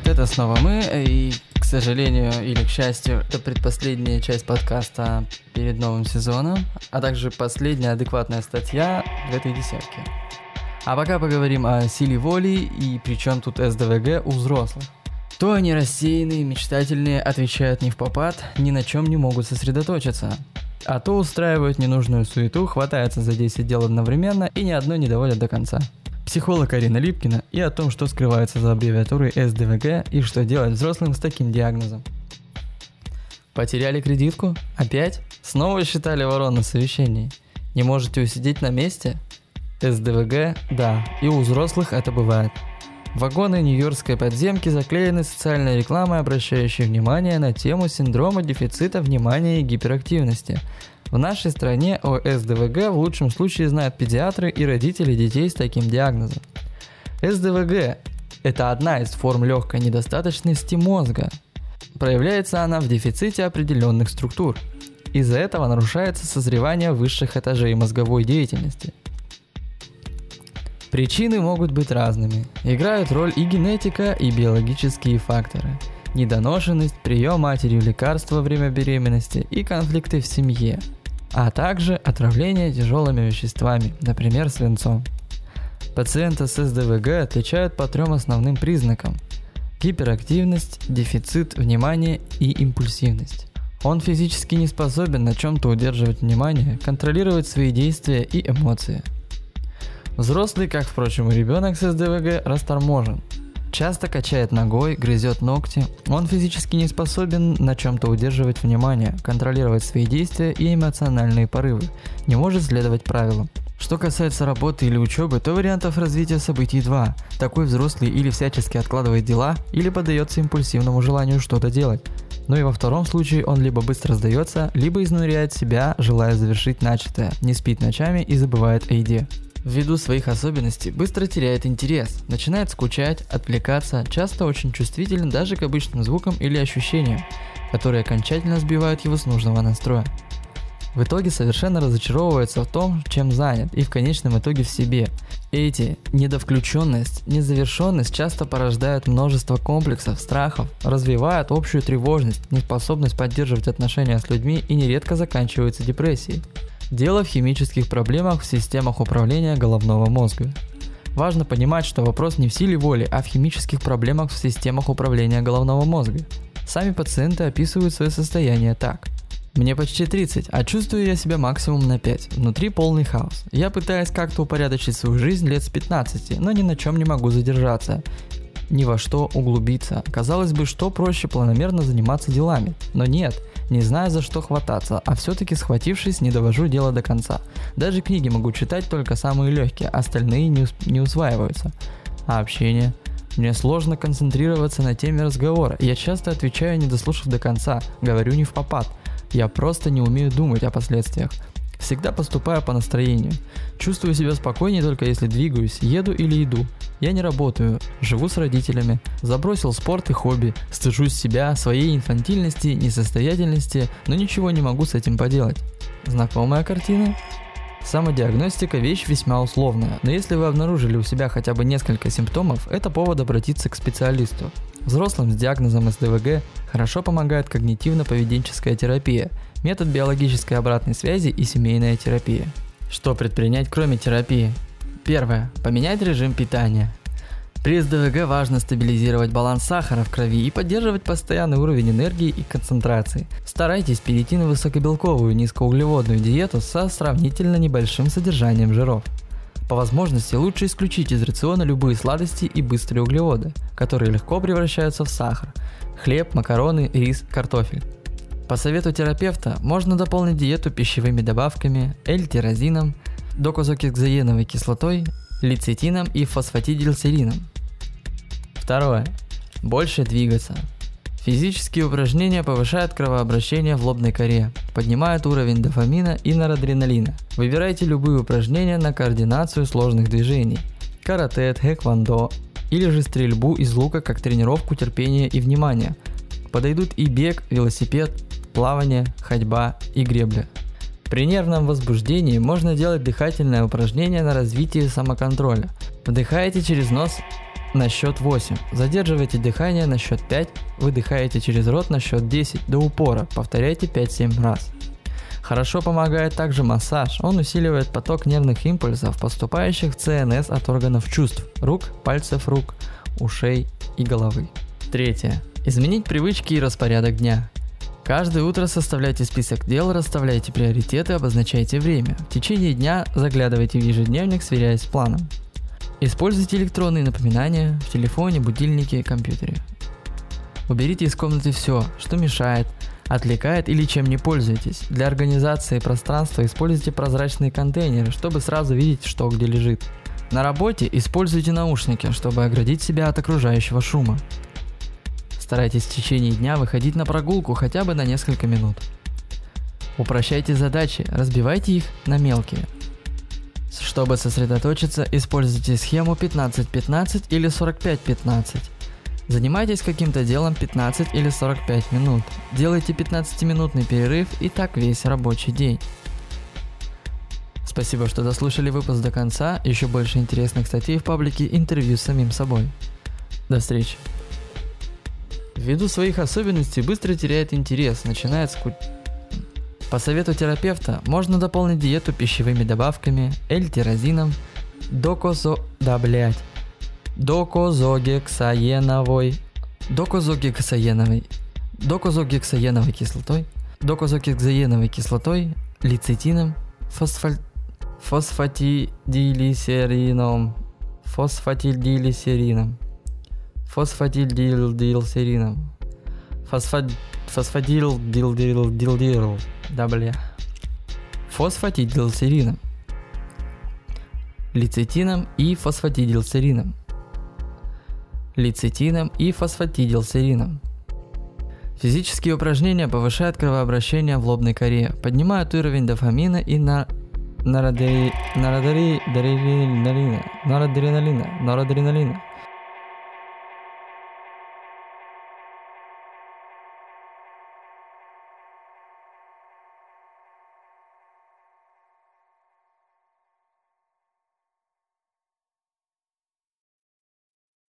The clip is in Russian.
привет, это снова мы, и, к сожалению или к счастью, это предпоследняя часть подкаста перед новым сезоном, а также последняя адекватная статья в этой десятке. А пока поговорим о силе воли и при чем тут СДВГ у взрослых. То они рассеянные, мечтательные, отвечают не в попад, ни на чем не могут сосредоточиться. А то устраивают ненужную суету, хватаются за 10 дел одновременно и ни одно не доводят до конца психолог Арина Липкина и о том, что скрывается за аббревиатурой СДВГ и что делать взрослым с таким диагнозом. Потеряли кредитку? Опять? Снова считали ворон на совещании? Не можете усидеть на месте? СДВГ – да, и у взрослых это бывает. Вагоны нью-йоркской подземки заклеены социальной рекламой, обращающей внимание на тему синдрома дефицита внимания и гиперактивности – в нашей стране о СДВГ в лучшем случае знают педиатры и родители детей с таким диагнозом. СДВГ – это одна из форм легкой недостаточности мозга. Проявляется она в дефиците определенных структур. Из-за этого нарушается созревание высших этажей мозговой деятельности. Причины могут быть разными. Играют роль и генетика, и биологические факторы – недоношенность, прием матерью лекарства во время беременности и конфликты в семье, а также отравление тяжелыми веществами, например, свинцом. Пациента с СДВГ отличают по трем основным признакам – гиперактивность, дефицит внимания и импульсивность. Он физически не способен на чем-то удерживать внимание, контролировать свои действия и эмоции. Взрослый, как, впрочем, и ребенок с СДВГ, расторможен – Часто качает ногой, грызет ногти. Он физически не способен на чем-то удерживать внимание, контролировать свои действия и эмоциональные порывы. Не может следовать правилам. Что касается работы или учебы, то вариантов развития событий два. Такой взрослый или всячески откладывает дела, или поддается импульсивному желанию что-то делать. Но и во втором случае он либо быстро сдается, либо изнуряет себя, желая завершить начатое, не спит ночами и забывает о еде ввиду своих особенностей быстро теряет интерес, начинает скучать, отвлекаться, часто очень чувствителен даже к обычным звукам или ощущениям, которые окончательно сбивают его с нужного настроя. В итоге совершенно разочаровывается в том, чем занят, и в конечном итоге в себе. Эти недовключенность, незавершенность часто порождают множество комплексов, страхов, развивают общую тревожность, неспособность поддерживать отношения с людьми и нередко заканчиваются депрессией. Дело в химических проблемах в системах управления головного мозга. Важно понимать, что вопрос не в силе воли, а в химических проблемах в системах управления головного мозга. Сами пациенты описывают свое состояние так. Мне почти 30, а чувствую я себя максимум на 5. Внутри полный хаос. Я пытаюсь как-то упорядочить свою жизнь лет с 15, но ни на чем не могу задержаться. Ни во что углубиться. Казалось бы, что проще планомерно заниматься делами. Но нет, не знаю за что хвататься, а все-таки схватившись, не довожу дело до конца. Даже книги могу читать только самые легкие, остальные не, усп- не усваиваются. А общение? Мне сложно концентрироваться на теме разговора. Я часто отвечаю, не дослушав до конца, говорю не в попад. Я просто не умею думать о последствиях. Всегда поступаю по настроению. Чувствую себя спокойнее только если двигаюсь, еду или иду. Я не работаю, живу с родителями, забросил спорт и хобби, стыжусь себя, своей инфантильности, несостоятельности, но ничего не могу с этим поделать. Знакомая картина? Самодиагностика – вещь весьма условная, но если вы обнаружили у себя хотя бы несколько симптомов, это повод обратиться к специалисту. Взрослым с диагнозом СДВГ хорошо помогает когнитивно-поведенческая терапия, метод биологической обратной связи и семейная терапия. Что предпринять кроме терапии? Первое. Поменять режим питания. При СДВГ важно стабилизировать баланс сахара в крови и поддерживать постоянный уровень энергии и концентрации. Старайтесь перейти на высокобелковую низкоуглеводную диету со сравнительно небольшим содержанием жиров. По возможности лучше исключить из рациона любые сладости и быстрые углеводы, которые легко превращаются в сахар. Хлеб, макароны, рис, картофель. По совету терапевта можно дополнить диету пищевыми добавками, L-тирозином, докозокизоеновой кислотой, лецитином и фосфатидилсерином. Второе. Больше двигаться. Физические упражнения повышают кровообращение в лобной коре, поднимают уровень дофамина и норадреналина. Выбирайте любые упражнения на координацию сложных движений. Карате, хэквондо или же стрельбу из лука как тренировку терпения и внимания. Подойдут и бег, велосипед, плавание, ходьба и гребля. При нервном возбуждении можно делать дыхательное упражнение на развитие самоконтроля. Вдыхаете через нос на счет 8. Задерживайте дыхание на счет 5. Выдыхаете через рот на счет 10 до упора. Повторяйте 5-7 раз. Хорошо помогает также массаж. Он усиливает поток нервных импульсов, поступающих в ЦНС от органов чувств, рук, пальцев рук, ушей и головы. Третье. Изменить привычки и распорядок дня. Каждое утро составляйте список дел, расставляйте приоритеты, обозначайте время. В течение дня заглядывайте в ежедневник, сверяясь с планом. Используйте электронные напоминания в телефоне, будильнике, компьютере. Уберите из комнаты все, что мешает, отвлекает или чем не пользуетесь. Для организации пространства используйте прозрачные контейнеры, чтобы сразу видеть, что где лежит. На работе используйте наушники, чтобы оградить себя от окружающего шума. Старайтесь в течение дня выходить на прогулку хотя бы на несколько минут. Упрощайте задачи, разбивайте их на мелкие. Чтобы сосредоточиться, используйте схему 15-15 или 45-15. Занимайтесь каким-то делом 15 или 45 минут. Делайте 15-минутный перерыв и так весь рабочий день. Спасибо, что дослушали выпуск до конца. Еще больше интересных статей в паблике интервью с самим собой. До встречи. Ввиду своих особенностей быстро теряет интерес, начинает скучать. По совету терапевта можно дополнить диету пищевыми добавками, эльтирозином, докозо... да блять, докозогексаеновой, докозогексаеновой, докозогексаеновой кислотой, докозогексаеновой кислотой, лецитином, фосфаль... фосфатидилисерином, фосфатидилисерином фосфатидилдилсерином. Фосфат... Фосфатидилдилдилдил. Да бля. Фосфатидилсерином. Лецитином и фосфатидилсерином. Лецитином и фосфатидилсерином. Физические упражнения повышают кровообращение в лобной коре, поднимают уровень дофамина и на норадреналина, норадреналина, норадреналина, норадреналина,